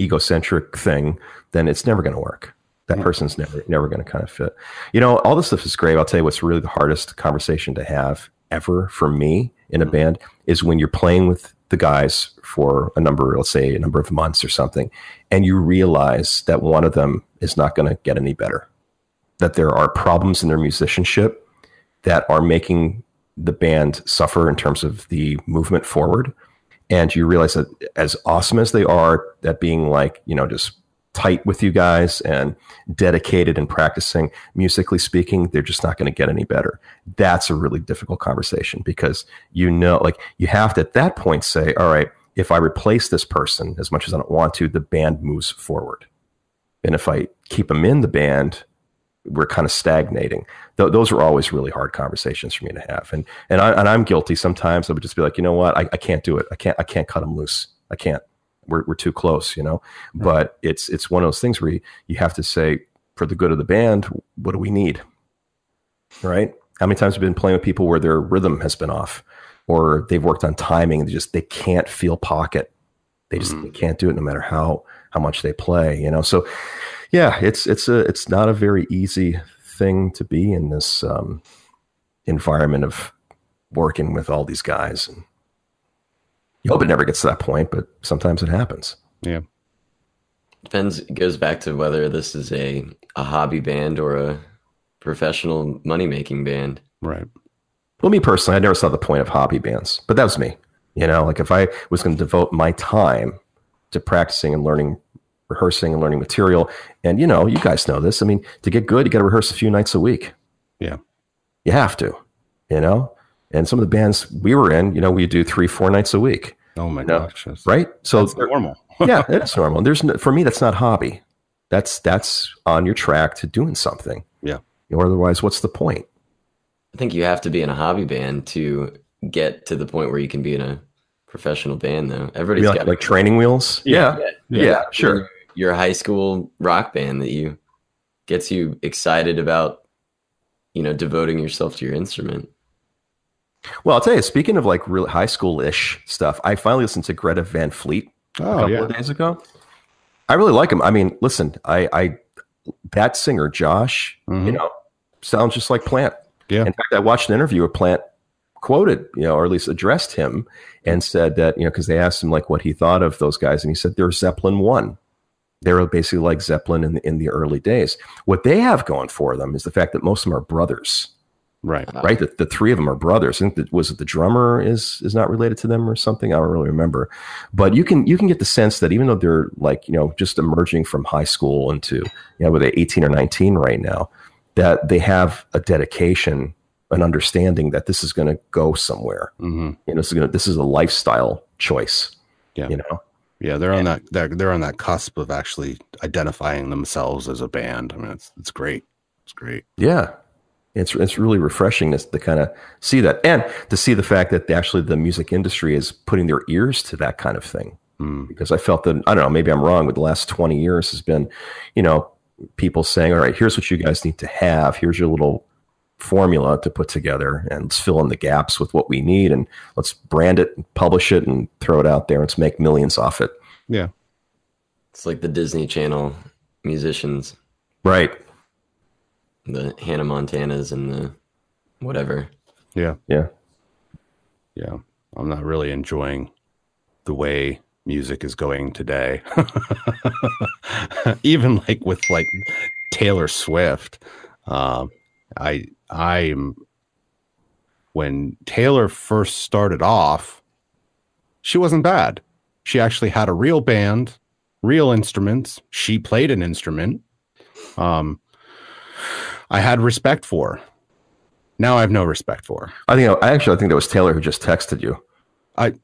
egocentric thing, then it's never going to work. That Yeah. person's never never going to kind of fit. You know, all this stuff is great. I'll tell you what's really the hardest conversation to have ever for me in a Mhm. band is when you're playing with the guys for a number, let's say a number of months or something, and you realize that one of them is not going to get any better. That there are problems in their musicianship that are making the band suffer in terms of the movement forward. And you realize that as awesome as they are at being like, you know, just tight with you guys and dedicated and practicing, musically speaking, they're just not going to get any better. That's a really difficult conversation because you know, like, you have to at that point say, all right, if I replace this person as much as I don't want to, the band moves forward. And if I keep them in the band, we're kind of stagnating. Th- those are always really hard conversations for me to have. And and I and I'm guilty. Sometimes I would just be like, you know what, I, I can't do it. I can't I can't cut them loose. I can't. We're we're too close, you know. But it's it's one of those things where you, you have to say, for the good of the band, what do we need? Right? How many times have been playing with people where their rhythm has been off, or they've worked on timing and they just they can't feel pocket. They just Mhm. they can't do it no matter how how much they play, you know. So yeah, it's it's a it's not a very easy thing to be in this um, environment of working with all these guys. And you hope it never gets to that point, but sometimes it happens. Yeah, depends. It goes back to whether this is a a hobby band or a professional money making band. right. Well, me personally, I never saw the point of hobby bands, but that was me. You know, like if I was going to devote my time to practicing and learning, rehearsing and learning material, and you know, you guys know this. I mean, to get good, you got to rehearse a few nights a week. Yeah. you have to. You know, and some of the bands we were in, you know, we do three, four nights a week, Oh my No. gosh. That's, right? So that's normal. yeah, it's normal. There's no, for me, that's not hobby. That's that's on your track to doing something. Yeah. Or otherwise, what's the point? I think you have to be in a hobby band to get to the point where you can be in a professional band, though. You Everybody's like, got like training wheels? Yeah. yeah, Yeah. sure. Your, your high school rock band that you gets you excited about, you know, devoting yourself to your instrument. Well, I'll tell you, speaking of like real high school ish stuff, I finally listened to Greta Van Fleet a Oh, couple yeah. of days ago. I really like him. I mean, listen, I, I that singer Josh, you Mhm. know, sounds just like Plant. Yeah. In fact, I watched an interview where Plant quoted, you know, or at least addressed him and said that, you know, because they asked him like what he thought of those guys, and he said they're Zeppelin one. They were basically like Zeppelin in the, in the early days. What they have going for them is the fact that most of them are brothers Right. right? The, the three of them are brothers. I think that was it the drummer is is not related to them or something. I don't really remember, but you can you can get the sense that even though they're like you know just emerging from high school into you know were they eighteen or nineteen right now, that they have a dedication, an understanding that this is going to go somewhere. hmm You know, this is going to this is a lifestyle choice. Yeah. you know. Yeah, they're on that they're they're on that cusp of actually identifying themselves as a band. I mean, it's it's great. It's great. Yeah. It's it's really refreshing to, to kind of see that and to see the fact that actually the music industry is putting their ears to that kind of thing. Mm. because I felt that I don't know, maybe I'm wrong, but the last 20 years has been, you know, people saying, all right, here's what you guys need to have. Here's your little formula to put together and let's fill in the gaps with what we need and let's brand it and publish it and throw it out there and let's make millions off it. Yeah. It's like the Disney Channel musicians, Right. the Hannah Montanas and the whatever. Yeah. Yeah. Yeah. I'm not really enjoying the way music is going today. Even like with like Taylor Swift. Um I I'm when Taylor first started off, she wasn't bad. She actually had a real band, real instruments. She played an instrument. Um I had respect for. her. Now I have no respect for. her. I think I actually I think that was Taylor who just texted you. I.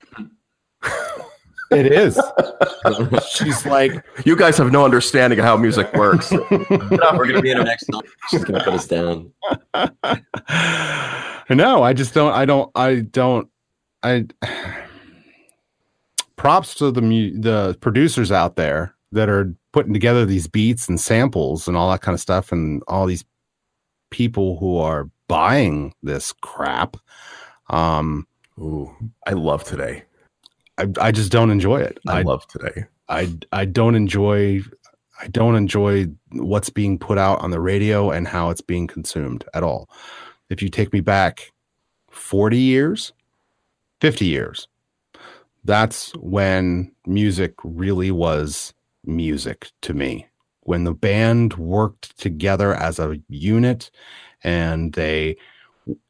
It is. She's like, You guys have no understanding of how music works. We're gonna be in our next song. She's gonna put us down. no, I just don't. I don't. I don't. I. Props to the mu- the producers out there that are putting together these beats and samples and all that kind of stuff, and all these people who are buying this crap. Um, Ooh, I love today. I I just don't enjoy it. I, I love today. I I don't enjoy I don't enjoy what's being put out on the radio and how it's being consumed at all. If you take me back 40 years, 50 years, that's when music really was music to me. When the band worked together as a unit and they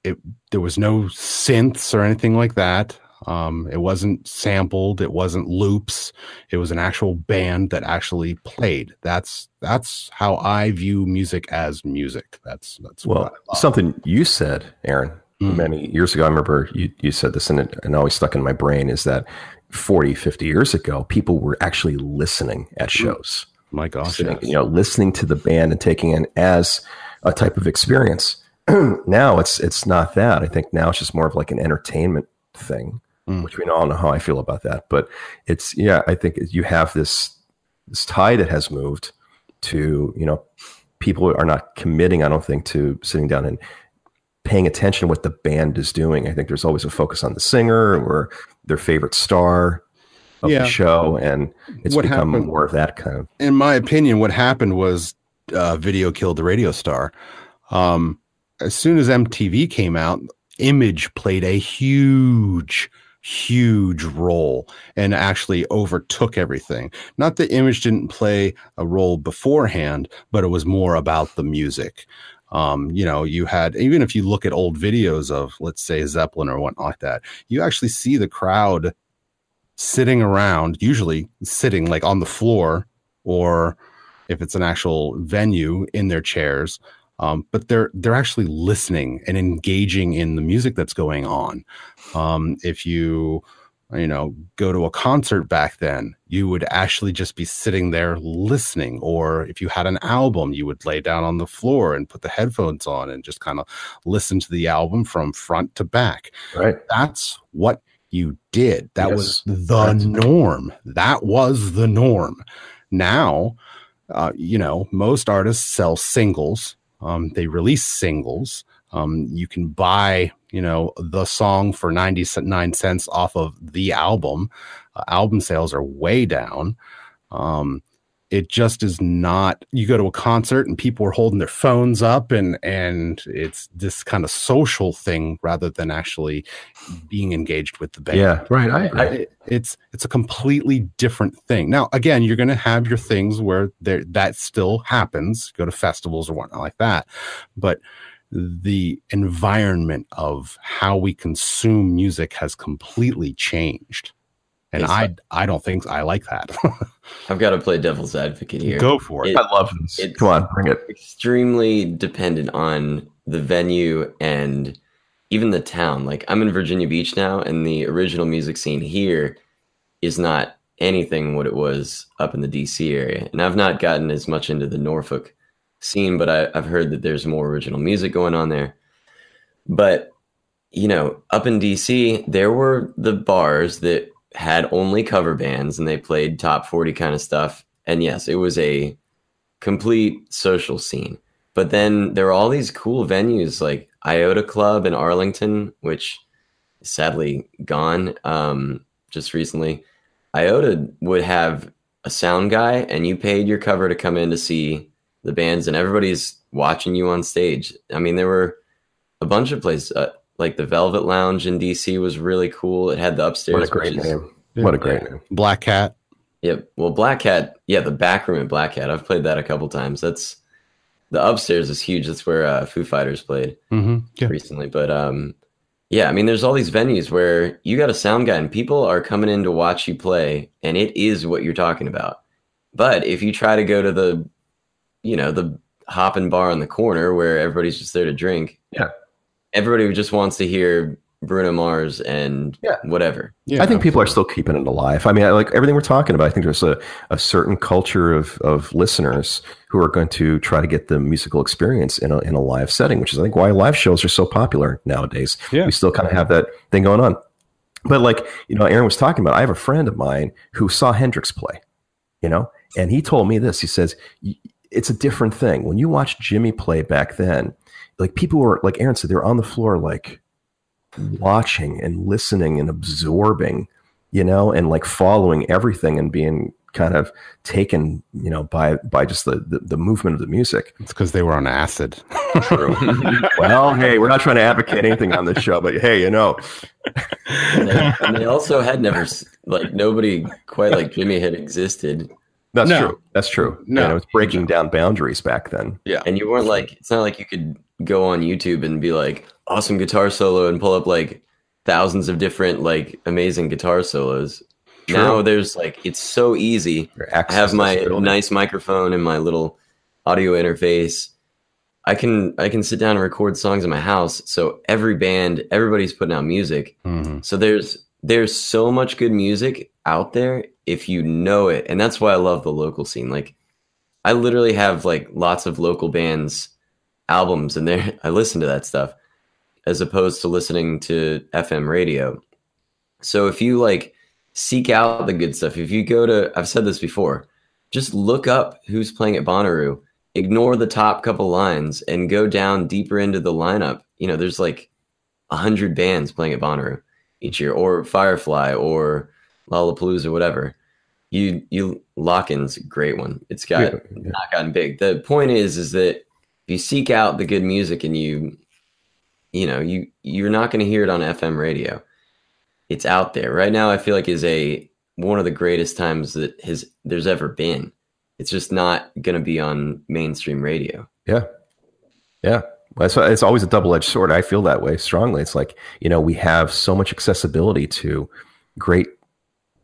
it there was no synths or anything like that. Um, it wasn't sampled. It wasn't loops. It was an actual band that actually played. That's that's how I view music as music. That's that's what Well, something you said, Aaron, Mm. many years ago. I remember you, you said this and it and always stuck in my brain is that 40, 50 years ago, people were actually listening at shows. My gosh, sitting, yes. you know, listening to the band and taking it as a type of experience. now it's it's not that. I think now it's just more of like an entertainment thing, Mm. which we all know how I feel about that. But it's yeah, I think you have this this tide that has moved to you know people are not committing. I don't think to sitting down and paying attention to what the band is doing. I think there's always a focus on the singer or their favorite star of Yeah. the show, and it's What become happened- more of that kind of. in my opinion, what happened was uh, video killed the radio star. Um, as soon as MTV came out, Image played a huge, huge role and actually overtook everything. Not that Image didn't play a role beforehand, but it was more about the music. Um, you know, you had even if you look at old videos of, let's say, Zeppelin or whatnot like that, you actually see the crowd sitting around, usually sitting like on the floor or if it's an actual venue in their chairs um, but they're they're actually listening and engaging in the music that's going on um, if you you know go to a concert back then you would actually just be sitting there listening or if you had an album you would lay down on the floor and put the headphones on and just kind of listen to the album from front to back Right. that's what you did. That Yes, was the correct. norm. That was the norm. Now, uh, you know, most artists sell singles. Um, they release singles. Um, you can buy, you know, the song for 99 cents off of the album. Uh, album sales are way down. Um, it just is not you go to a concert and people are holding their phones up and and it's this kind of social thing rather than actually being engaged with the band Yeah. Right. I it- it's it's a completely different thing. Now, again, you're going to have your things where there that still happens. Go to festivals or whatnot like that, but the environment of how we consume music has completely changed, and It's I I don't think I like that. I've got to play devil's advocate here. Go for it. It- I love this. it's- Come on, bring it. extremely dependent on the venue and even the town. Like I'm in Virginia Beach now, and the original music scene here is not anything what it was up in the DC area. And I've not gotten as much into the Norfolk scene, but I, I've heard that there's more original music going on there. But you know, up in DC, there were the bars that had only cover bands and they played top 40 kind of stuff. And yes, it was a complete social scene. But then there were all these cool venues like Iota Club in Arlington, which sadly gone um, just recently. Iota would have a sound guy, and you paid your cover to come in to see the bands, and everybody's watching you on stage. I mean, there were a bunch of places, uh, like the Velvet Lounge in DC was really cool. It had the upstairs. What a great is- name. What a great name. Black Cat. Yep. Well, Black Cat, yeah, the back room at Black Cat. I've played that a couple times. That's the upstairs is huge. That's where uh, Foo Fighters played Mm-hmm. Yeah. recently. But um, yeah, I mean, there's all these venues where you got a sound guy and people are coming in to watch you play, and it is what you're talking about. But if you try to go to the, you know, the hopping bar on the corner where everybody's just there to drink, Yeah. Everybody just wants to hear Bruno Mars and Yeah. whatever. Yeah, I think people are still keeping it alive. I mean, I like everything we're talking about. I think there's a, a certain culture of, of listeners who are going to try to get the musical experience in a, in a live setting, which is, I think, why live shows are so popular nowadays. Yeah. We still kind of have that thing going on. But like, you know, Aaron was talking about, I have a friend of mine who saw Hendrix play, you know, and he told me this. He says, it's a different thing. When you watch Jimi play back then, like people were, like Aaron said, they were on the floor, like, watching and listening and absorbing, you know, and like following everything and being kind of taken, you know, by by just the the, the movement of the music. it's because they were on acid. True. well, hey, we're not trying to advocate anything on this show, but hey, you know, And they, and they also had never like nobody quite like Jimi had existed, that's No. true. That's true. No. you know, it's breaking down boundaries back then. Yeah. and you weren't like it's not like you could go on YouTube and be like awesome guitar solo and pull up like thousands of different like amazing guitar solos. True. Now there's like it's so easy. I have my nice microphone and my little audio interface. I can I can sit down and record songs in my house. So every band, everybody's putting out music. Mhm. So there's there's so much good music out there if you know it. And that's why I love the local scene. Like I literally have like lots of local bands albums and there I listen to that stuff as opposed to listening to FM radio. So if you like seek out the good stuff, if you go to I've said this before, just look up who's playing at Bonnaroo, ignore the top couple lines and go down deeper into the lineup. You know, there's like a hundred bands playing at Bonnaroo each year, or Firefly, or Lollapalooza, whatever. You you Lockin's a great one. It's got Yeah, yeah. not gotten big. The point is, is that if you seek out the good music and you, you know, you you're not going to hear it on FM radio. It's out there right now. I feel like is a one of the greatest times that has there's ever been. It's just not going to be on mainstream radio. Yeah. Yeah. Well, It's, it's always a double edged sword. I feel that way strongly. It's like, you know, we have so much accessibility to great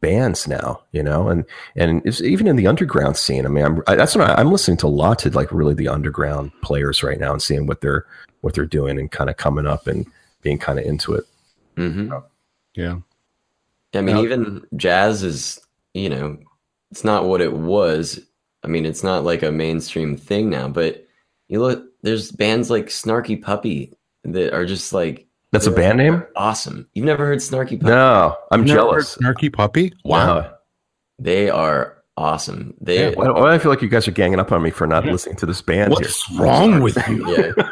bands now, you know, and, and it's even in the underground scene. I mean, I'm, I, that's what I, I'm listening to a lot to like really the underground players right now and seeing what they're, what they're doing and kind of coming up and being kind of into it. Mm-hmm. Yeah. I mean, Yeah. even jazz is, you know, it's not what it was. I mean, it's not like a mainstream thing now, but you look, there's bands like Snarky Puppy that are just like That's a band name? awesome. You've never heard Snarky Puppy? No, I'm Never jealous. heard Snarky Puppy? Wow. No. They are awesome. They, Yeah, Why, why do I feel like you guys are ganging up on me for not listening to this band What's here? wrong with you? yeah,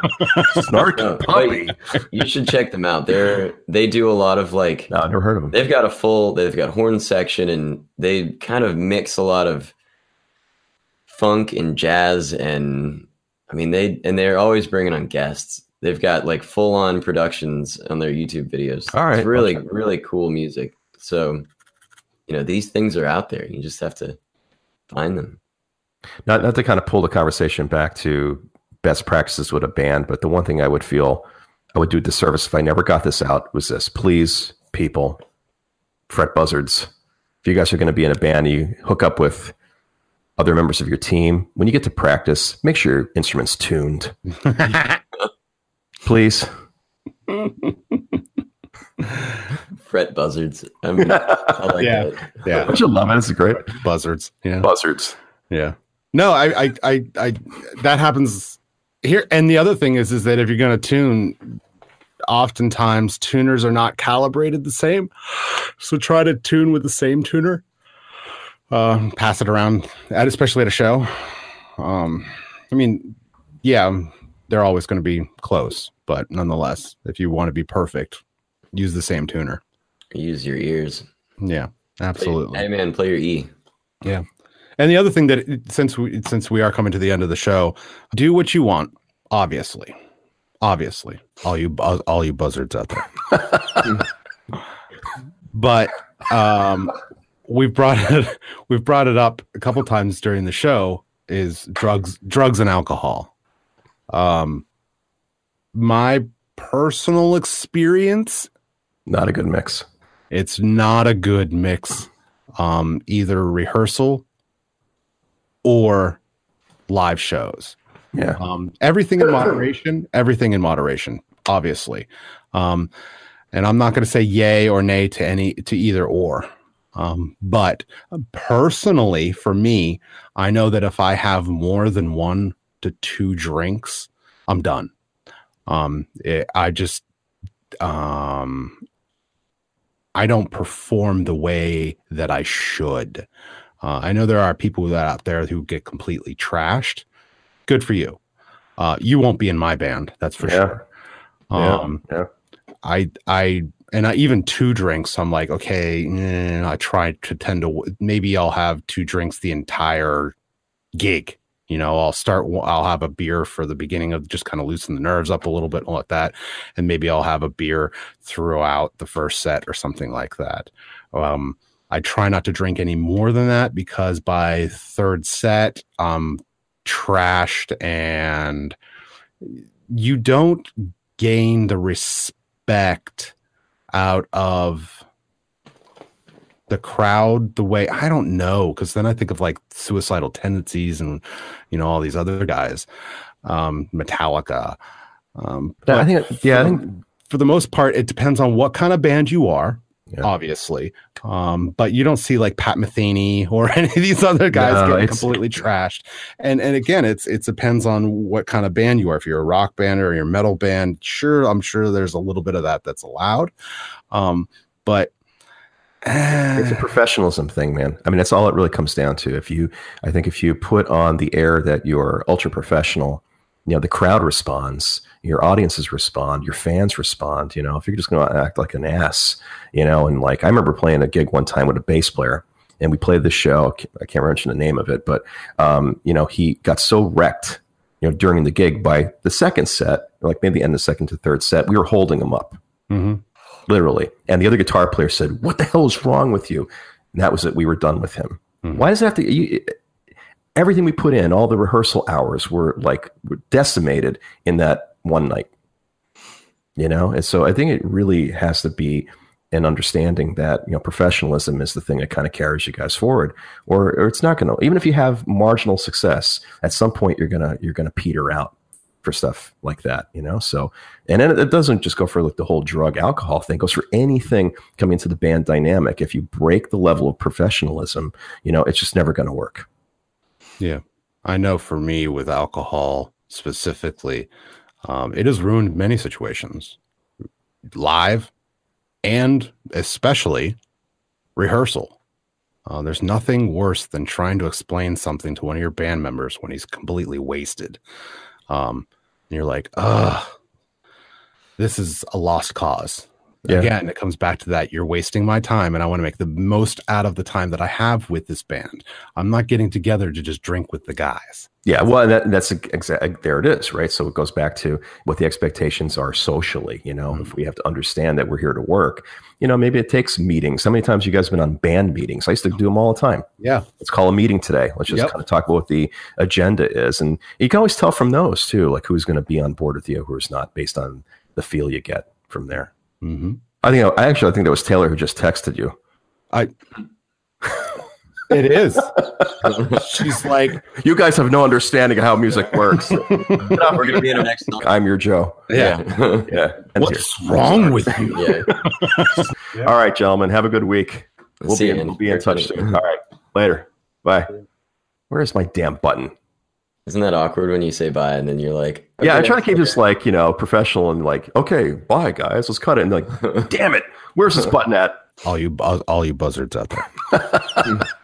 Snarky No, Puppy. you should check them out. They're, they do a lot of like, No, I've never heard of them. they've got a full they've got horn section and they kind of mix a lot of funk and jazz and i mean they and they're always bringing on guests they've got like full on productions on their youtube videos All right, it's really really cool music so you know these things are out there you just have to find them not not to kind of pull the conversation back to best practices with a band, but the one thing I would feel I would do a disservice if I never got this out was this. Please, people, fret buzzards, if you guys are going to be in a band, you hook up with other members of your team. When you get to practice, make sure your instrument's tuned. Please. fret buzzards I, mean, I like Yeah. that yeah. Don't you love it? It's a great. Buzzards. Yeah. Buzzards. Yeah. No, I, I, I, I, that happens here. And the other thing is, is that if you're going to tune, oftentimes tuners are not calibrated the same. So try to tune with the same tuner. Uh, pass it around, at, especially at a show. Um, I mean, yeah, they're always going to be close, but nonetheless, if you want to be perfect, use the same tuner. use your ears Yeah, absolutely. hey man play your e Yeah. And the other thing that since we since we are coming to the end of the show, do what you want, obviously. Obviously. All you buzz, all you buzzards out there. but um we've brought it we've brought it up a couple times during the show is drugs drugs and alcohol. Um my personal experience Not a good mix. it's not a good mix um either rehearsal or live shows Yeah. um everything in moderation everything in moderation obviously um and I'm not going to say yay or nay to any to either or. Um, but personally, for me, I know that if I have more than one to two drinks, I'm done. Um, it, I just um, I don't perform the way that I should. Uh, I know there are people that out there who get completely trashed. Good for you. Uh, you won't be in my band, that's for Yeah. sure. Yeah, Um, yeah. I, I, and I, even two drinks, I'm like, okay, eh, I try to tend to, maybe I'll have two drinks the entire gig. You know, I'll start, I'll have a beer for the beginning of just kind of loosen the nerves up a little bit like that. And maybe I'll have a beer throughout the first set or something like that. Um, I try not to drink any more than that because by third set, I'm trashed and you don't gain the respect out of the crowd the way I don't know because then I think of like suicidal tendencies and you know all these other guys, um, Metallica. Um, Yeah, I but think. Yeah, I think. for the most part, it depends on what kind of band you are, Yeah. obviously. Um, but you don't see like Pat Metheny or any of these other guys No, getting completely trashed. And and again, it's it depends on what kind of band you are. If you're a rock band or you're a metal band, sure, I'm sure there's a little bit of that that's allowed. Um, but It's a eh, professionalism thing, man. I mean, that's all it really comes down to. If you, I think, if you put on the air that you're ultra professional, you know, the crowd responds, your audiences respond, your fans respond. You know, if you're just going to act like an ass, you know, and like I remember playing a gig one time with a bass player, and we played this show. I can't mention the name of it, but um, you know, he got so wrecked, you know, during the gig by the second set, like maybe the end of the second to third set, we were holding him up mhm. Literally. And the other guitar player said, "What the hell is wrong with you?" And that was it. We were done with him. Mhm. Why does it have to? You, everything we put in, all the rehearsal hours, were like were decimated in that one night. You know, and so I think it really has to be an understanding that you know professionalism is the thing that kind of carries you guys forward, or, or it's not going to. Even if you have marginal success, at some point you're gonna you're gonna peter out for stuff like that, you know. So, and then it doesn't just go for like the whole drug alcohol thing; it goes for anything coming into the band dynamic. If you break the level of professionalism, you know, it's just never going to work. Yeah. I know for me with alcohol specifically, um, it has ruined many situations live and especially rehearsal. Uh, there's nothing worse than trying to explain something to one of your band members when he's completely wasted. Um, and you're like, ugh, this is a lost cause. Yeah. Again, it comes back to that you're wasting my time, and I want to make the most out of the time that I have with this band. I'm not getting together to just drink with the guys. Yeah, well, that, that's exactly there. It is right. So it goes back to what the expectations are socially. You know, mm-hmm. if we have to understand that we're here to work, you know, maybe it takes meetings. How many times you guys have been on band meetings? I used to do them all the time. Yeah, Let's call a meeting today. Let's just Yep. kind of talk about what the agenda is, and you can always tell from those too, like who's going to be on board with you, who's not, based on the feel you get from there. Hmm I think I actually I think that was Taylor who just texted you. I. It is. She's like, You guys have no understanding of how music works. We're gonna be in our next song. I'm your Joe. yeah. Yeah. And What's wrong with you? Yeah. All right, gentlemen. Have a good week. We'll See be, you, in, we'll be in touch soon. All right. Later. Bye. Where's my damn button? Isn't that awkward when you say bye and then you're like, Yeah, I try to keep this like, you know, professional and like, okay, bye guys, let's cut it. And like, damn it, where's this button at? All you, all you buzzards out there.